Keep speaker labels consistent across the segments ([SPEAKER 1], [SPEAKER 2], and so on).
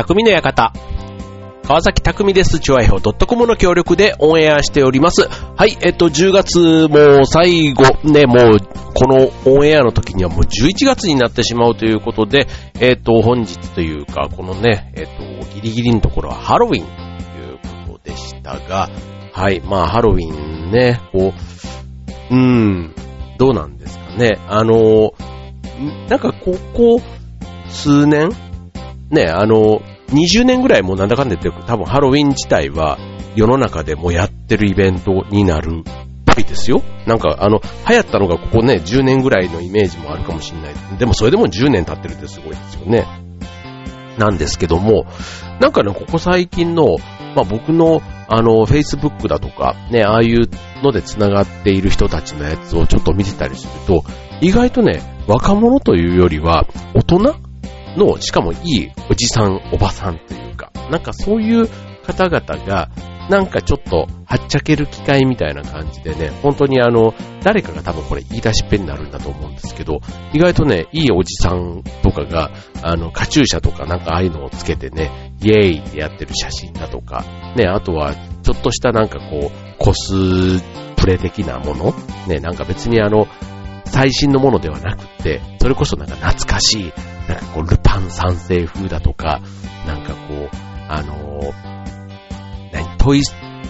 [SPEAKER 1] 匠の館。川崎匠です。チョアヘオ .com の協力でオンエアしております。はい、えっと、10月もう最後、ね、もう、このオンエアの時にはもう11月になってしまうということで、えっと、本日というか、このね、えっと、ギリギリのところはハロウィンということでしたが、はい、まあ、ハロウィンね、こう、うーん、どうなんですかね。あの、なんかここ数年ね、あの、20年ぐらいもなんだかんだ言って多分ハロウィン自体は世の中でもやってるイベントになるっぽいですよ。なんかあの、流行ったのがここね、10年ぐらいのイメージもあるかもしれない。でもそれでも10年経ってるってすごいですよね。なんですけども、なんかね、ここ最近の、まあ僕のあの、Facebook だとか、ね、ああいうので繋がっている人たちのやつをちょっと見てたりすると、意外とね、若者というよりは、大人の、しかもいいおじさん、おばさんというか、なんかそういう方々が、なんかちょっと、はっちゃける機会みたいな感じでね、本当にあの、誰かが多分これ言い出しっぺになるんだと思うんですけど、意外とね、いいおじさんとかが、あの、カチューシャとかなんかああいうのをつけてね、イエーイってやってる写真だとか、ね、あとは、ちょっとしたなんかこう、コスプレ的なものね、なんか別にあの、最新のものではなくて、それこそなんか懐かしい、なんかこう、ルパン三世風だとか、なんかこう、あのー、何、トイ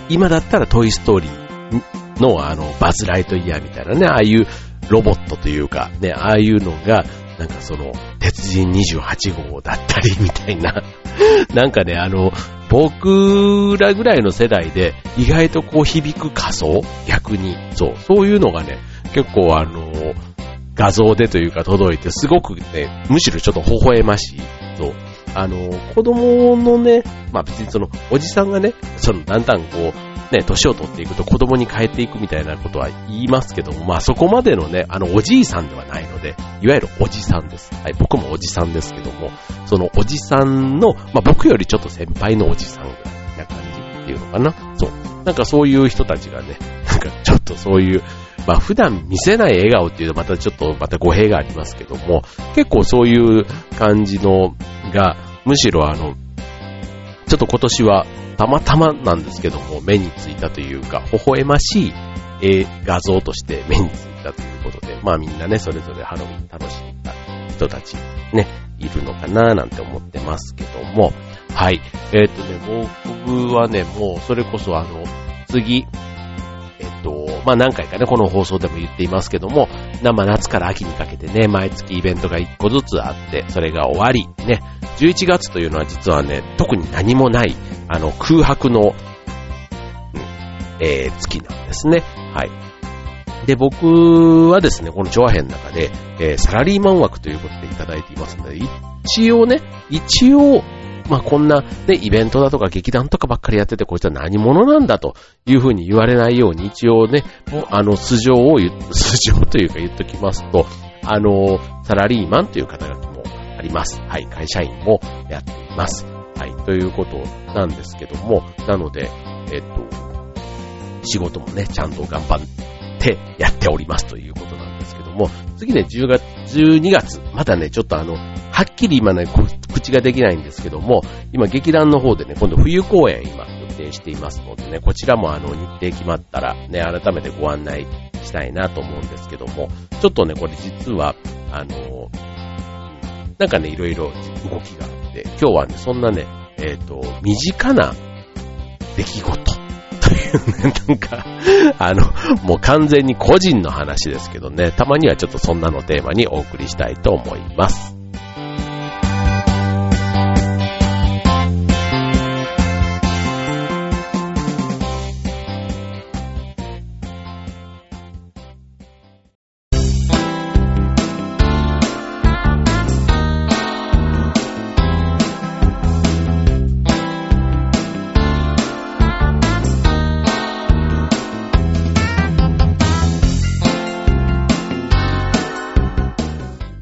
[SPEAKER 1] 今だったらトイストーリーのあの、バズライトイヤーみたいなね、ああいうロボットというか、ね、ああいうのが、なんかその、鉄人28号だったりみたいな、なんかね、あの、僕らぐらいの世代で意外とこう響く仮想？逆に。そう、そういうのがね、結構あの、画像でというか届いてすごくね、むしろちょっと微笑ましい。そう。あの、子供のね、まあ別にその、おじさんがね、その、だんだんこう、ね、年を取っていくと子供に変えていくみたいなことは言いますけども、まあそこまでのね、あのおじいさんではないので、いわゆるおじさんです。はい、僕もおじさんですけども、そのおじさんの、まあ僕よりちょっと先輩のおじさんぐらいな感じっていうのかな。そう。なんかそういう人たちがね、なんかちょっとそういう、まあ普段見せない笑顔っていうとまたちょっとまた語弊がありますけども、結構そういう感じのが、むしろあの、ちょっと今年はたまたまなんですけども、目についたというか、微笑ましい、え画像として目についたということで、まあみんなね、それぞれハロウィン楽しんだ人たちね、いるのかななんて思ってますけども、はい。えっ、ー、とね、僕はね、もうそれこそあの、次、えっ、と、まあ何回かね、この放送でも言っていますけども、まあ夏から秋にかけてね、毎月イベントが1個ずつあって、それが終わり、ね、11月というのは実はね、特に何もない、あの、空白の、うん、えー、月なんですね。はい。で、僕はですね、この調和編の中で、えー、サラリーマン枠ということでいただいていますので、一応ね、一応、まあ、こんな、ね、イベントだとか劇団とかばっかりやってて、こいつは何者なんだというふうに言われないように、一応ね、もうあの、素性を言、素性というか言っときますと、あの、サラリーマンという肩書きもあります。はい、会社員もやっています。はい、ということなんですけども、なので、えっと、仕事もね、ちゃんと頑張ってやっておりますということも、次ね、10月、12月、まだね、ちょっとあの、はっきり今ね、口ができないんですけども、今劇団の方でね、今度冬公演今予定していますのでね、こちらもあの日程決まったらね、改めてご案内したいなと思うんですけども、ちょっとね、これ実は、あの、なんかね、いろいろ動きがあって、今日はね、そんなね、えっ、ー、と、身近な出来事というね、なんか、あの、もう完全に個人の話ですけどね、たまにはちょっとそんなのテーマにお送りしたいと思います。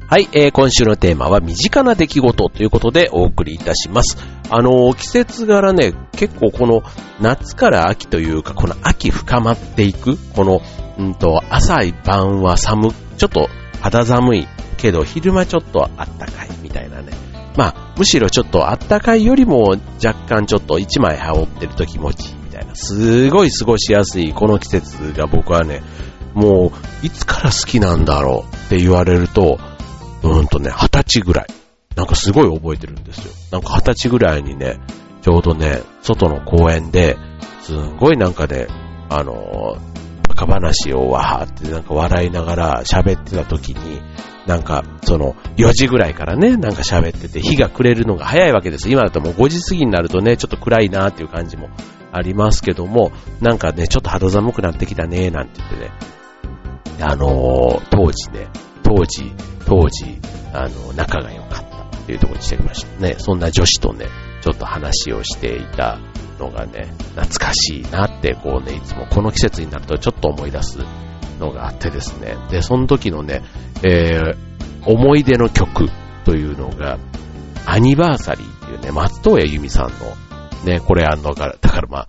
[SPEAKER 1] はい、えー、今週のテーマは身近な出来事ということでお送りいたします。あのー、季節柄ね、結構この夏から秋というか、この秋深まっていく、この、うんと、朝晩は寒、ちょっと肌寒いけど、昼間ちょっとあったかいみたいなね。まあ、むしろちょっとあったかいよりも若干ちょっと一枚羽織ってると気持ちいいみたいな、すごい過ごしやすいこの季節が僕はね、もう、いつから好きなんだろうって言われると、うんとね、二十歳ぐらい。なんかすごい覚えてるんですよ。なんか二十歳ぐらいにね、ちょうどね、外の公園で、すんごいなんかね、あのバカ話をわーってなんか笑いながら喋ってた時に、なんか、その、4時ぐらいからね、なんか喋ってて、日が暮れるのが早いわけです。今だともう5時過ぎになるとね、ちょっと暗いなーっていう感じもありますけども、なんかね、ちょっと肌寒くなってきたねー、なんて言ってね、あのー、当時ね、当時、当時、あの、仲が良かったっていうところにしてきましたね。そんな女子とね、ちょっと話をしていたのがね、懐かしいなって、こうね、いつもこの季節になるとちょっと思い出すのがあってですね。で、その時のね、えー、思い出の曲というのが、アニバーサリーっていうね、松任谷由実さんの、ね、これあの、だからまあ、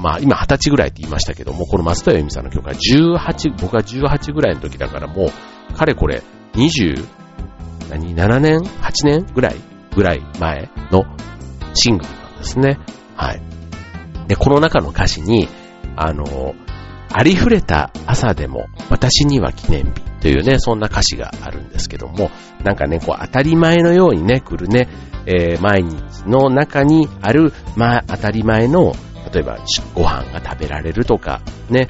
[SPEAKER 1] まあ、今20歳ぐらいって言いましたけども、この松任谷由実さんの曲は18、僕は18ぐらいの時だからもう、かれこれ20、何、7年 ?8 年ぐらいぐらい前のシングルなんですね。はい。で、この中の歌詞に、あの、ありふれた朝でも私には記念日というね、そんな歌詞があるんですけども、なんかね、こう当たり前のようにね、来るね、えー、毎日の中にある、まあ当たり前の、例えばご飯が食べられるとか、ね、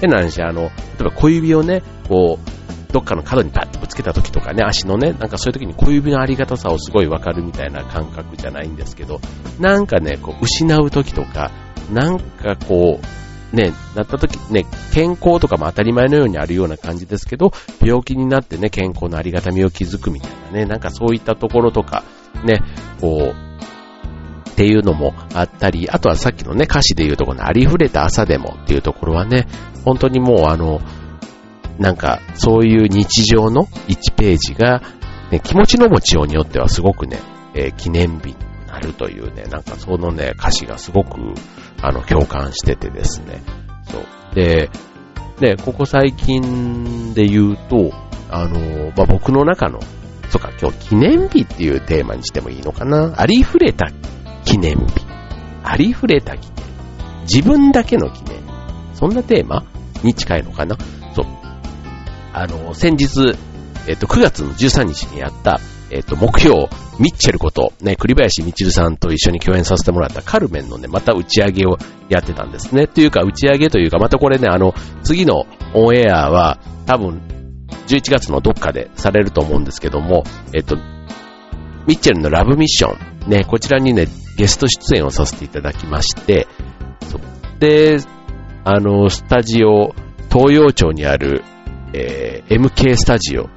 [SPEAKER 1] 変な話、あの、例えば小指をね、こう、どっかの角にパッとぶつけた時とかね、足のね、なんかそういう時に小指のありがたさをすごいわかるみたいな感覚じゃないんですけど、なんかね、こう、失う時とか、なんかこう、ね、なった時、ね、健康とかも当たり前のようにあるような感じですけど、病気になってね、健康のありがたみを築くみたいなね、なんかそういったところとか、ね、こう、っていうのもあったり、あとはさっきのね、歌詞で言うとこのありふれた朝でもっていうところはね、本当にもうあの、なんかそういう日常の1ページが、ね、気持ちの持ちようによってはすごくね、えー、記念日になるというね、なんかそのね、歌詞がすごくあの、共感しててですね。そう。で、ね、ここ最近で言うと、あの、まあ、僕の中の、そうか、今日記念日っていうテーマにしてもいいのかな？ありふれた記念日。ありふれた記念。自分だけの記念。そんなテーマ？に近いのかな？そう。あの、先日、えっと、9月の13日にやった、えっ、と、目標、ミッチェルこと、ね、栗林みちるさんと一緒に共演させてもらったカルメンのね、また打ち上げをやってたんですね。というか、打ち上げというか、またこれね、あの、次のオンエアは、多分、11月のどっかでされると思うんですけども、えっ、と、ミッチェルのラブミッション、ね、こちらにね、ゲスト出演をさせていただきまして、で、あの、スタジオ、東洋町にある、えー、MK スタジオ、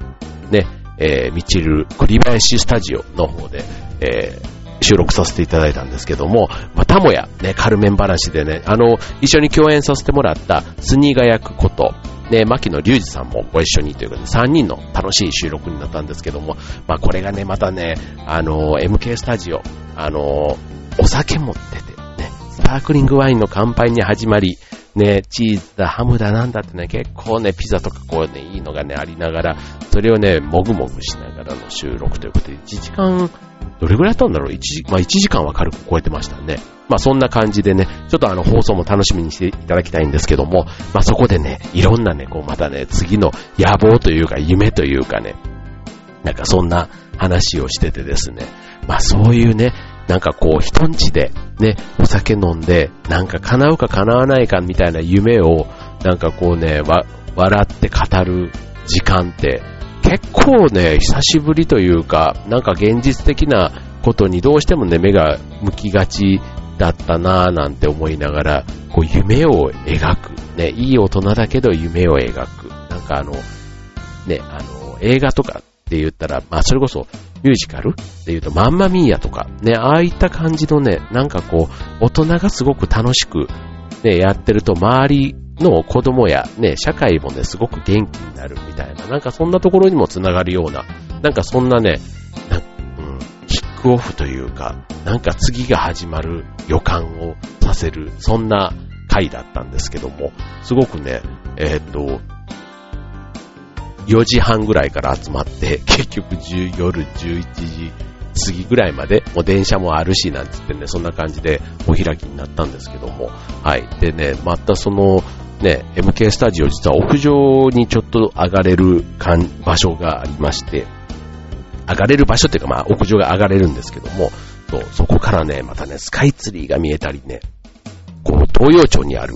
[SPEAKER 1] ね、えー、ミチル栗林スタジオの方で、えー、収録させていただいたんですけども、またもや、ね、カルメン話でね、あの、一緒に共演させてもらったスニーガ役こと、ね、牧野隆二さんもご一緒にということで、3人の楽しい収録になったんですけども、まあこれがね、またね、あの、MK スタジオ、あの、お酒持ってて、ね、スパークリングワインの乾杯に始まり、ね、チーズだ、ハムだ、なんだってね、結構ね、ピザとかこうね、いいのがね、ありながら、それをね、もぐもぐしながらの収録ということで、1時間、どれぐらいやったんだろう ?1 時、まあ1時間は軽く超えてましたね。まあそんな感じでね、ちょっとあの放送も楽しみにしていただきたいんですけども、まあそこでね、いろんなね、こうまたね、次の野望というか夢というかね、なんかそんな話をしててですね、まあそういうね、なんかこう、人んちで、ね、お酒飲んで、なんか叶うか叶わないかみたいな夢を、なんかこうね、わ、笑って語る時間って、結構ね、久しぶりというか、なんか現実的なことにどうしてもね、目が向きがちだったなぁなんて思いながら、こう夢を描く。ね、いい大人だけど夢を描く。なんかあの、ね、あの、映画とかって言ったら、まあそれこそミュージカル？って言うとマンマミーヤとか、ね、ああいった感じのね、なんかこう、大人がすごく楽しく、ね、やってると周りの子供やね、社会もね、すごく元気になるみたいな、なんかそんなところにもつながるような、なんかそんなね、クオフというか、なんか次が始まる予感をさせる、そんな回だったんですけども、すごくね、えー、っと、4時半ぐらいから集まって、結局夜11時過ぎぐらいまで、もう電車もあるし、なんつってね、そんな感じでお開きになったんですけども、はい。でね、またその、ね、MK スタジオ実は屋上にちょっと上がれる場所がありまして、上がれる場所っていうかまあ屋上が上がれるんですけども、そうそこからね、またね、スカイツリーが見えたりね、こう東洋町にある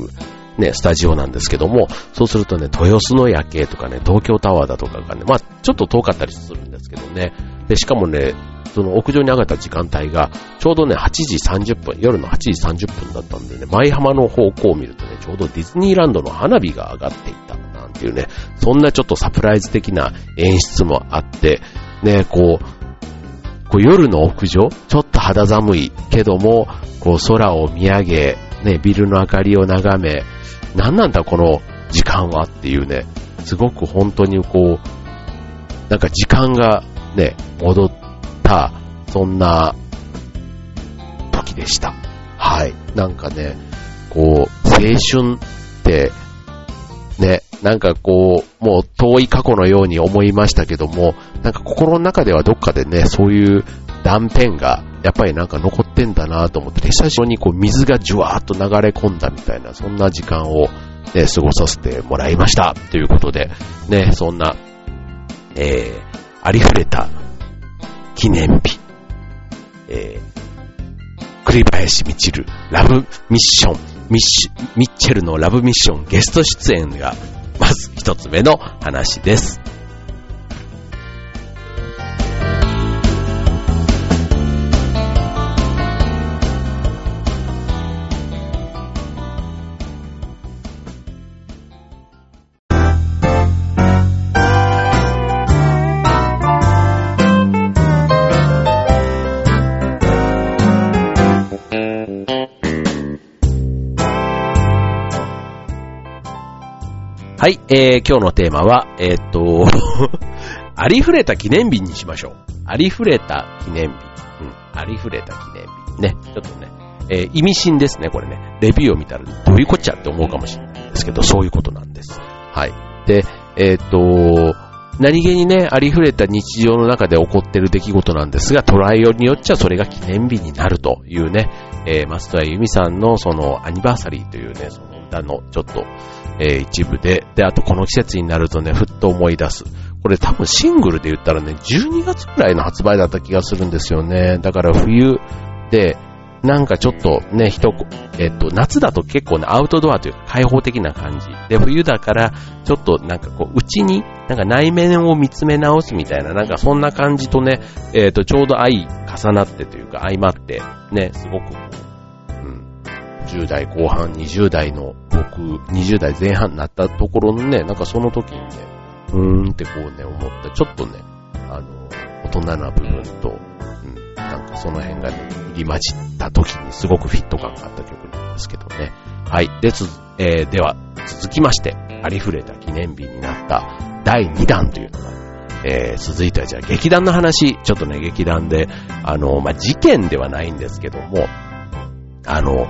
[SPEAKER 1] ね、スタジオなんですけども、そうするとね、豊洲の夜景とかね、東京タワーだとかがね、まあちょっと遠かったりするんですけどね、で、しかもね、その屋上に上がった時間帯が、ちょうどね、8時30分、夜の8時30分だったんでね、舞浜の方向を見るとね、ちょうどディズニーランドの花火が上がっていた、なんていうね、そんなちょっとサプライズ的な演出もあって、ね、こう、こう夜の屋上、ちょっと肌寒いけども、こう空を見上げ、ね、ビルの明かりを眺め、何なんだこの時間はっていうね、すごく本当にこう、なんか時間がね、戻った、そんな時でした。はい。なんかね、こう、青春って、ね、なんかこう、もう遠い過去のように思いましたけども、なんか心の中ではどっかでね、そういう断片が、やっぱりなんか残ってんだなと思って、久しぶりにこう水がじゅわーっと流れ込んだみたいな、そんな時間を、ね、過ごさせてもらいました。ということで、ね、そんな、えー、ありふれた記念日、えー、栗林みちるラブミッション、ミッシミッチェルのラブミッションゲスト出演が、一つ目の話です。はい、えー、今日のテーマは、えー、っと、ありふれた記念日にしましょう。ありふれた記念日。うん、ありふれた記念日。ね、ちょっとね、えー、意味深ですね、これね。レビューを見たらどういうこっちゃって思うかもしれないですけど、そういうことなんです。はい。で、えー、っと、何気にね、ありふれた日常の中で起こってる出来事なんですが、捉えようによっちゃそれが記念日になるというね、えー、松田由美さんのそのアニバーサリーというね、その歌のちょっとえー、一部で、で、あとこの季節になるとね、ふっと思い出す。これ多分シングルで言ったらね、12月くらいの発売だった気がするんですよね。だから冬で、なんかちょっとね、人、えっと、夏だと結構ね、アウトドアというか開放的な感じ。で、冬だから、ちょっとなんかこう、内に、なんか内面を見つめ直すみたいな、なんかそんな感じとね、えっと、ちょうど愛重なってというか、相まって、ね、すごく、10代後半、20代の僕、20代前半になったところのね、なんかその時にね、うーんってこうね、思った、ちょっとね、あの、大人な部分と、うん、なんかその辺がね、入り混じった時にすごくフィット感があった曲なんですけどね。はい。で、つ、えー、では、続きまして、ありふれた記念日になった第2弾というのが、えー、続いてはじゃあ劇団の話、ちょっとね、劇団で、あの、まあ、事件ではないんですけども、あの、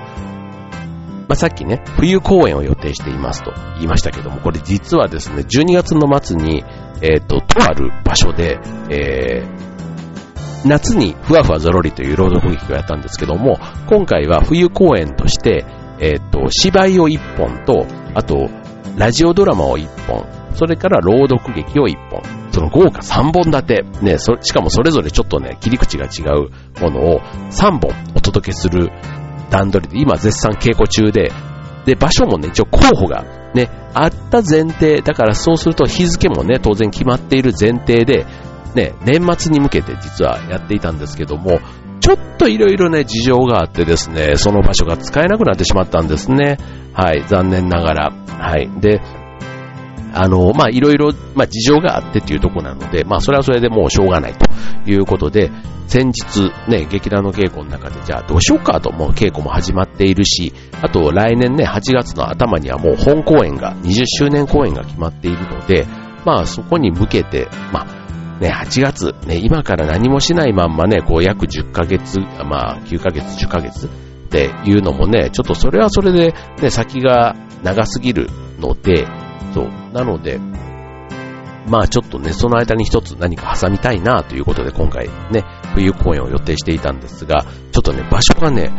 [SPEAKER 1] まあ、さっきね、冬公演を予定していますと言いましたけども、これ実はですね、12月の末に、えっ、ー、と、とある場所で、えー、夏にふわふわぞろりという朗読劇をやったんですけども、今回は冬公演として、えっ、ー、と、芝居を1本と、あと、ラジオドラマを1本、それから朗読劇を1本、その豪華3本立て、ね、しかもそれぞれちょっとね、切り口が違うものを3本お届けする段取りで、今絶賛稽古中で、で、場所もね、一応候補がね、あった前提、だからそうすると日付もね、当然決まっている前提で、ね、年末に向けて実はやっていたんですけども、ちょっといろいろね、事情があってですね、その場所が使えなくなってしまったんですね。はい、残念ながら。はい。で、あの、まあ、いろいろ、まあ、事情があってっていうとこなので、まあ、それはそれでもうしょうがないということで、先日ね、劇団の稽古の中で、じゃあどうしようかと、もう稽古も始まっているし、あと来年ね、8月の頭にはもう本公演が、20周年公演が決まっているので、まあ、そこに向けて、まあ、ね、8月、ね、今から何もしないまんまね、こう約10ヶ月、まあ、9ヶ月、10ヶ月っていうのもね、ちょっとそれはそれで、ね、先が長すぎるので、そう。なので、まあちょっとね、その間に一つ何か挟みたいなということで今回ね、冬公演を予定していたんですが、ちょっとね、場所がね、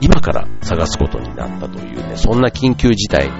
[SPEAKER 1] 今から探すことになったというね、そんな緊急事態に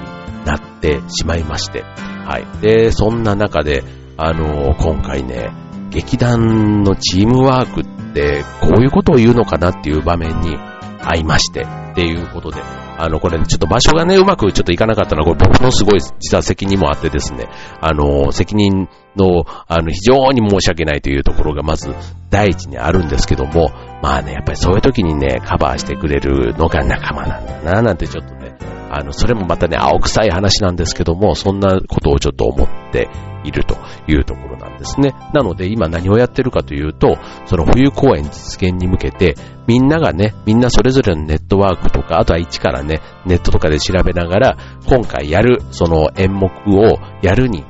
[SPEAKER 1] なってしまいまして、はい。で、そんな中で、あのー、今回ね、劇団のチームワークってこういうことを言うのかなっていう場面に会いまして、っていうことで、あの、これ、ちょっと場所がね、うまくちょっといかなかったのは、これ僕のすごい実は責任もあってですね、あの、責任の、あの、非常に申し訳ないというところがまず第一にあるんですけども、まあね、やっぱりそういう時にね、カバーしてくれるのが仲間なんだな、なんてちょっとね、あの、それもまたね、青臭い話なんですけども、そんなことをちょっと思っているというところなんですね。なので今何をやってるかというと、その冬公演実現に向けて、みんながね、みんなそれぞれのネットワークとか、あとは一からね、ネットとかで調べながら、今回やる、その演目をやるに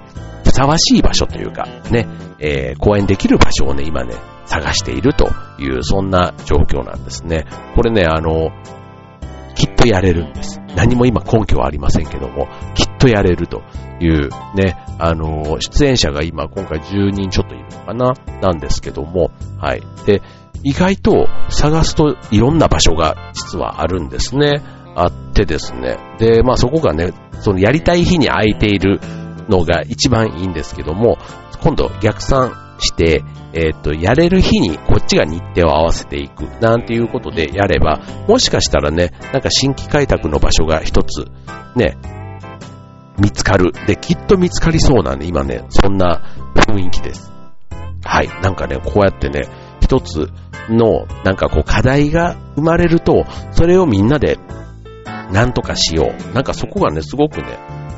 [SPEAKER 1] ふさわしい場所というか、ね、えー、公演できる場所をね、今ね、探しているという、そんな状況なんですね。これね、あの、きっとやれるんです。何も今根拠はありませんけども、きっとやれるというね、あの、出演者が今今回10人ちょっといるのかななんですけども、はい。で、意外と探すといろんな場所が実はあるんですね。あってですね。で、まあそこがね、そのやりたい日に空いているのが一番いいんですけども、今度逆算して、えっ、ー、と、やれる日にこっちが日程を合わせていく、なんていうことでやれば、もしかしたらね、なんか新規開拓の場所が一つ、ね、見つかる。で、きっと見つかりそうなんで、今ね、そんな雰囲気です。はい。なんかね、こうやってね、一つの、なんかこう課題が生まれると、それをみんなで、なんとかしよう。なんかそこがね、すごくね、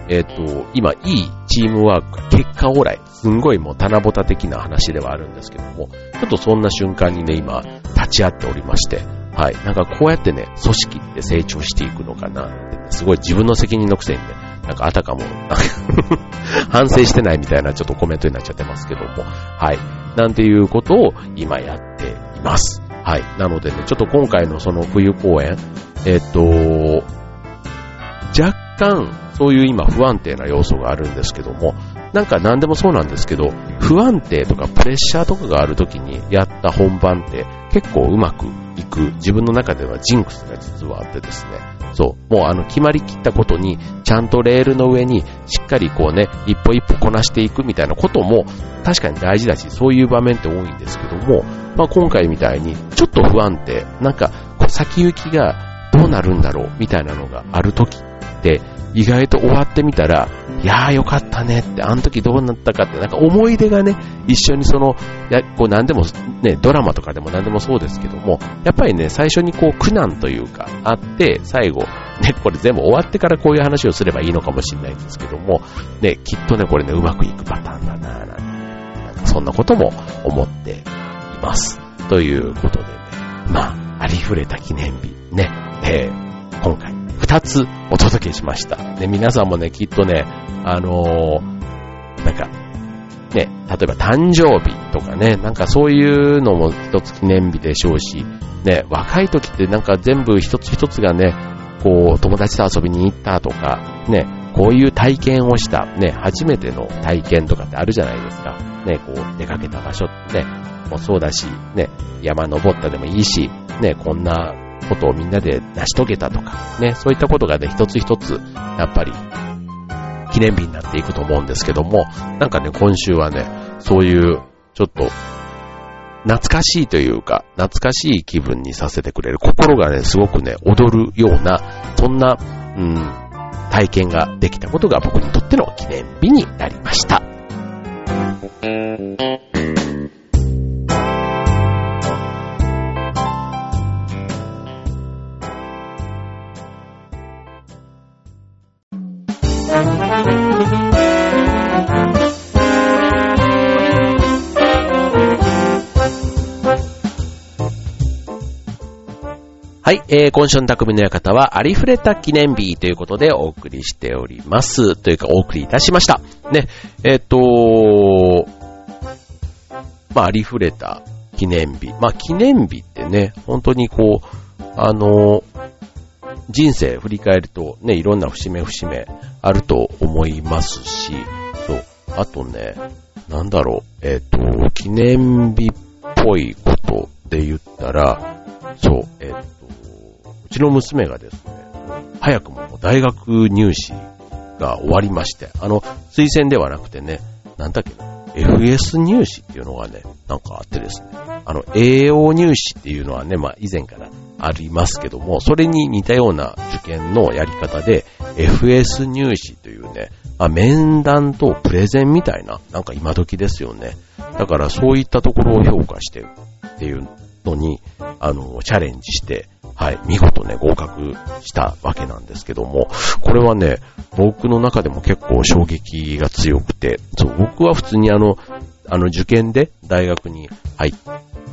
[SPEAKER 1] えっ、ー、と、今、いいチームワーク、結果オーライ。すんごいもう棚ぼた的な話ではあるんですけども、ちょっとそんな瞬間にね、今、立ち会っておりまして、はい。なんかこうやってね、組織って成長していくのかなって、ね、すごい自分の責任のくせにね、なんかあたかも、反省してないみたいなちょっとコメントになっちゃってますけども、はい。なんていうことを今やっています。はい。なのでね、ちょっと今回のその冬公演、えっ、と、若干そういう今不安定な要素があるんですけども、なんか何でもそうなんですけど、不安定とかプレッシャーとかがある時にやった本番って結構うまくいく自分の中ではジンクスが実はあってですね、そう、もうあの決まりきったことにちゃんとレールの上にしっかりこうね、一歩一歩こなしていくみたいなことも確かに大事だし、そういう場面って多いんですけども、まあ今回みたいにちょっと不安定、なんか先行きがどうなるんだろうみたいなのがある時って、意外と終わってみたら、いやーよかったねって、あの時どうなったかって、なんか思い出がね、一緒にその、やこう何でも、ね、ドラマとかでも何でもそうですけども、やっぱりね、最初にこう苦難というか、あって、最後、ね、これ全部終わってからこういう話をすればいいのかもしれないんですけども、ね、きっとね、これね、うまくいくパターンだなぁ、なんなんかそんなことも思っています。ということでね、まあ、ありふれた記念日、ね、えー、今回、二つお届けしました。ね、皆さんもね、きっとね、あのー、なんか、ね、例えば誕生日とかね、なんかそういうのも一つ記念日でしょうし、ね、若い時ってなんか全部一つ一つがね、こう、友達と遊びに行ったとか、ね、こういう体験をした、ね、初めての体験とかってあるじゃないですか。ね、こう、出かけた場所ってね、もそうだし、ね、山登ったでもいいし、ね、こんなことをみんなで成し遂げたとか、ね、そういったことがね、一つ一つ、やっぱり、記念日になっていくと思うんですけども、なんかね、今週はね、そういう、ちょっと、懐かしいというか、懐かしい気分にさせてくれる、心がね、すごくね、踊るような、そんな、うん、体験ができたことが僕にとっての記念日になりました。はい、えー、今週の匠の館は、ありふれた記念日ということでお送りしております。というか、お送りいたしました。ね、えっ、とまあ、ありふれた記念日。まあ、記念日ってね、本当にこう、あの人生振り返るとね、いろんな節目節目あると思いますし、そう、あとね、なんだろう、えっ、と、記念日っぽいことで言ったら、そう、えっ、と、ちの娘がですね、早くも大学入試が終わりまして、あの、推薦ではなくてね、なんだっけ、FS 入試っていうのがね、なんかあってですね、あの、栄養入試っていうのはね、まあ以前からありますけども、それに似たような受験のやり方で、FS 入試というね、まあ、面談とプレゼンみたいな、なんか今時ですよね。だからそういったところを評価してるっていうのに、あの、チャレンジして、はい、見事ね、合格したわけなんですけども、これはね、僕の中でも結構衝撃が強くて、そう、僕は普通にあの、あの受験で大学に入っ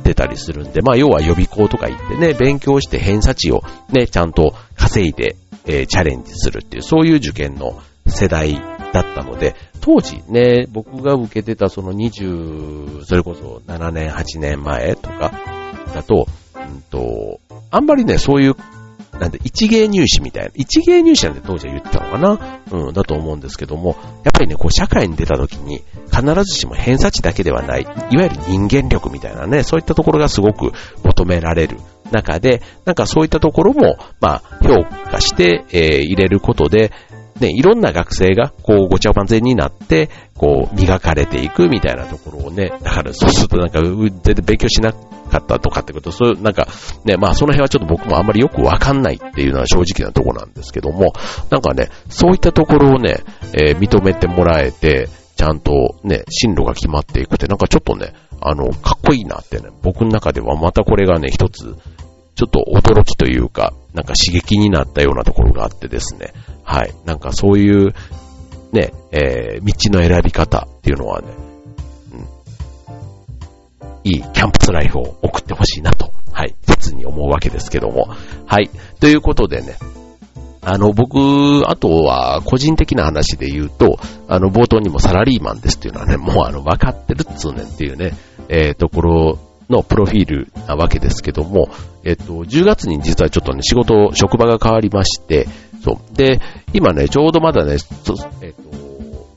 [SPEAKER 1] てたりするんで、まあ要は予備校とか行ってね、勉強して偏差値をね、ちゃんと稼いで、えー、チャレンジするっていう、そういう受験の世代だったので、当時ね、僕が受けてたその20、それこそ7年、8年前とかだと、うんと、あんまりね、そういう、なんで、一芸入試みたいな、一芸入試なんて当時は言ってたのかな？うん、だと思うんですけども、やっぱりね、こう、社会に出た時に、必ずしも偏差値だけではない、いわゆる人間力みたいなね、そういったところがすごく求められる中で、なんかそういったところも、まあ、評価して、えー、入れることで、ね、いろんな学生が、こう、ごちゃ混ぜになって、こう、磨かれていくみたいなところをね、だからそうするとなんか、全然勉強しなかったとかってこと、そういう、なんか、ね、まあその辺はちょっと僕もあんまりよくわかんないっていうのは正直なところなんですけども、なんかね、そういったところをね、えー、認めてもらえて、ちゃんとね、進路が決まっていくって、なんかちょっとね、あの、かっこいいなってね、僕の中ではまたこれがね、一つ、ちょっと驚きというか、なんか刺激になったようなところがあってですね。はい。なんかそういう、ね、えー、道の選び方っていうのはね、いいキャンパスライフを送ってほしいなと、はい、切に思うわけですけども。はい。ということでね、あの、僕、あとは、個人的な話で言うと、あの、冒頭にもサラリーマンですっていうのはね、もうあの、分かってるっつうねんっていうね、えー、ところのプロフィールなわけですけども、えっと、10月に実はちょっとね、仕事、職場が変わりまして、そう。で、今ね、ちょうどまだね、えっと、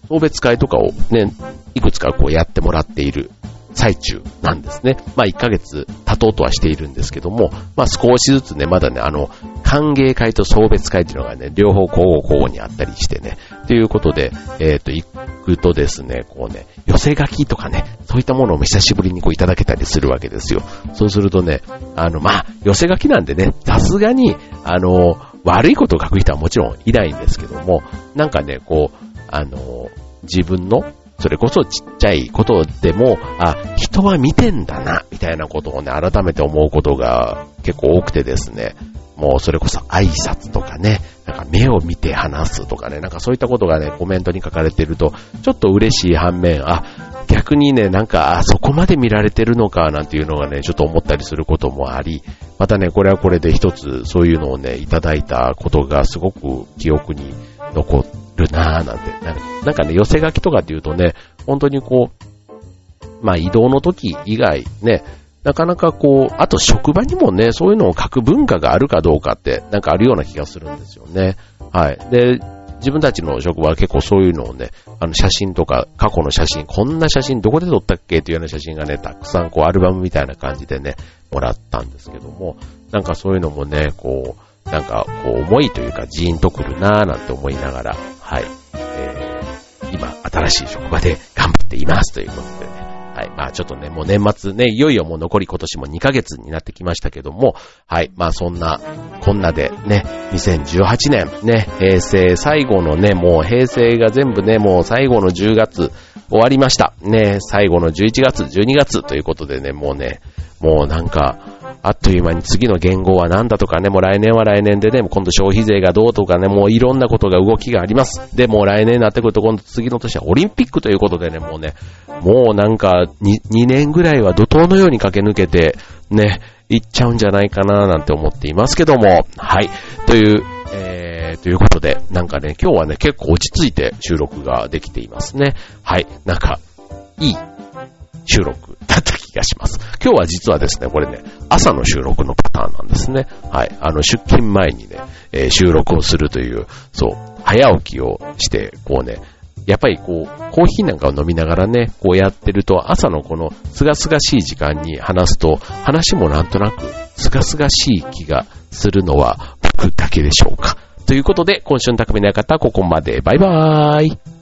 [SPEAKER 1] 送別会とかをね、いくつかこうやってもらっている最中なんですね。まあ1ヶ月経とうとはしているんですけども、まあ少しずつね、まだね、あの、歓迎会と送別会っていうのがね、両方交互交互にあったりしてね、ということで、えっ、ー、と、行くとですね、こうね、寄せ書きとかね、そういったものを久しぶりにこういただけたりするわけですよ。そうするとね、あの、まあ、寄せ書きなんでね、さすがに、あの、悪いことを書く人はもちろんいないんですけども、なんかね、こう、あの、自分のそれこそちっちゃいことでも、あ、人は見てんだな、みたいなことをね、改めて思うことが結構多くてですね、もうそれこそ挨拶とかね、なんか目を見て話すとかね、なんかそういったことがね、コメントに書かれてると、ちょっと嬉しい反面、あ、逆にね、なんか、あ、そこまで見られてるのか、なんていうのがね、ちょっと思ったりすることもあり、またね、これはこれで一つ、そういうのをね、いただいたことがすごく記憶に残って、るなぁなんて。なんかね、寄せ書きとかっていうとね、本当にこう、まあ移動の時以外ね、なかなかこう、あと職場にもね、そういうのを書く文化があるかどうかって、なんかあるような気がするんですよね。はい。で、自分たちの職場は結構そういうのをね、あの写真とか過去の写真、こんな写真どこで撮ったっけ？っていうような写真がね、たくさんこうアルバムみたいな感じでね、もらったんですけども、なんかそういうのもね、こう、なんかこう思いというかジーンとくるなぁなんて思いながら、はい。えー、今、新しい職場で頑張っていますということでね。はい。まあちょっとね、もう年末ね、いよいよもう残り今年も2ヶ月になってきましたけども、はい。まあそんな、こんなでね、2018年、ね、平成最後のね、もう平成が全部ね、もう最後の10月終わりました。ね、最後の11月、12月ということでね、もうね、もうなんか、あっという間に次の言語は何だとかね、もう来年は来年でね、今度消費税がどうとかね、もういろんなことが動きがあります。で、もう来年になってくると今度次の年はオリンピックということでね、もうね、もうなんか 2, 2年ぐらいは怒涛のように駆け抜けて、ね、行っちゃうんじゃないかななんて思っていますけども、はい。という、えー、ということで、なんかね、今日はね、結構落ち着いて収録ができていますね。はい。なんか、いい収録だった気がします。今日は実はですね、これね、朝の収録のパターンなんですね。はい。あの、出勤前にね、えー、収録をするという、そう、早起きをして、こうね、やっぱりこう、コーヒーなんかを飲みながらね、こうやってると、朝のこの、すがすがしい時間に話すと、話もなんとなく、すがすがしい気がするのは、僕だけでしょうか。ということで、今週の匠の館はここまで。バイバーイ。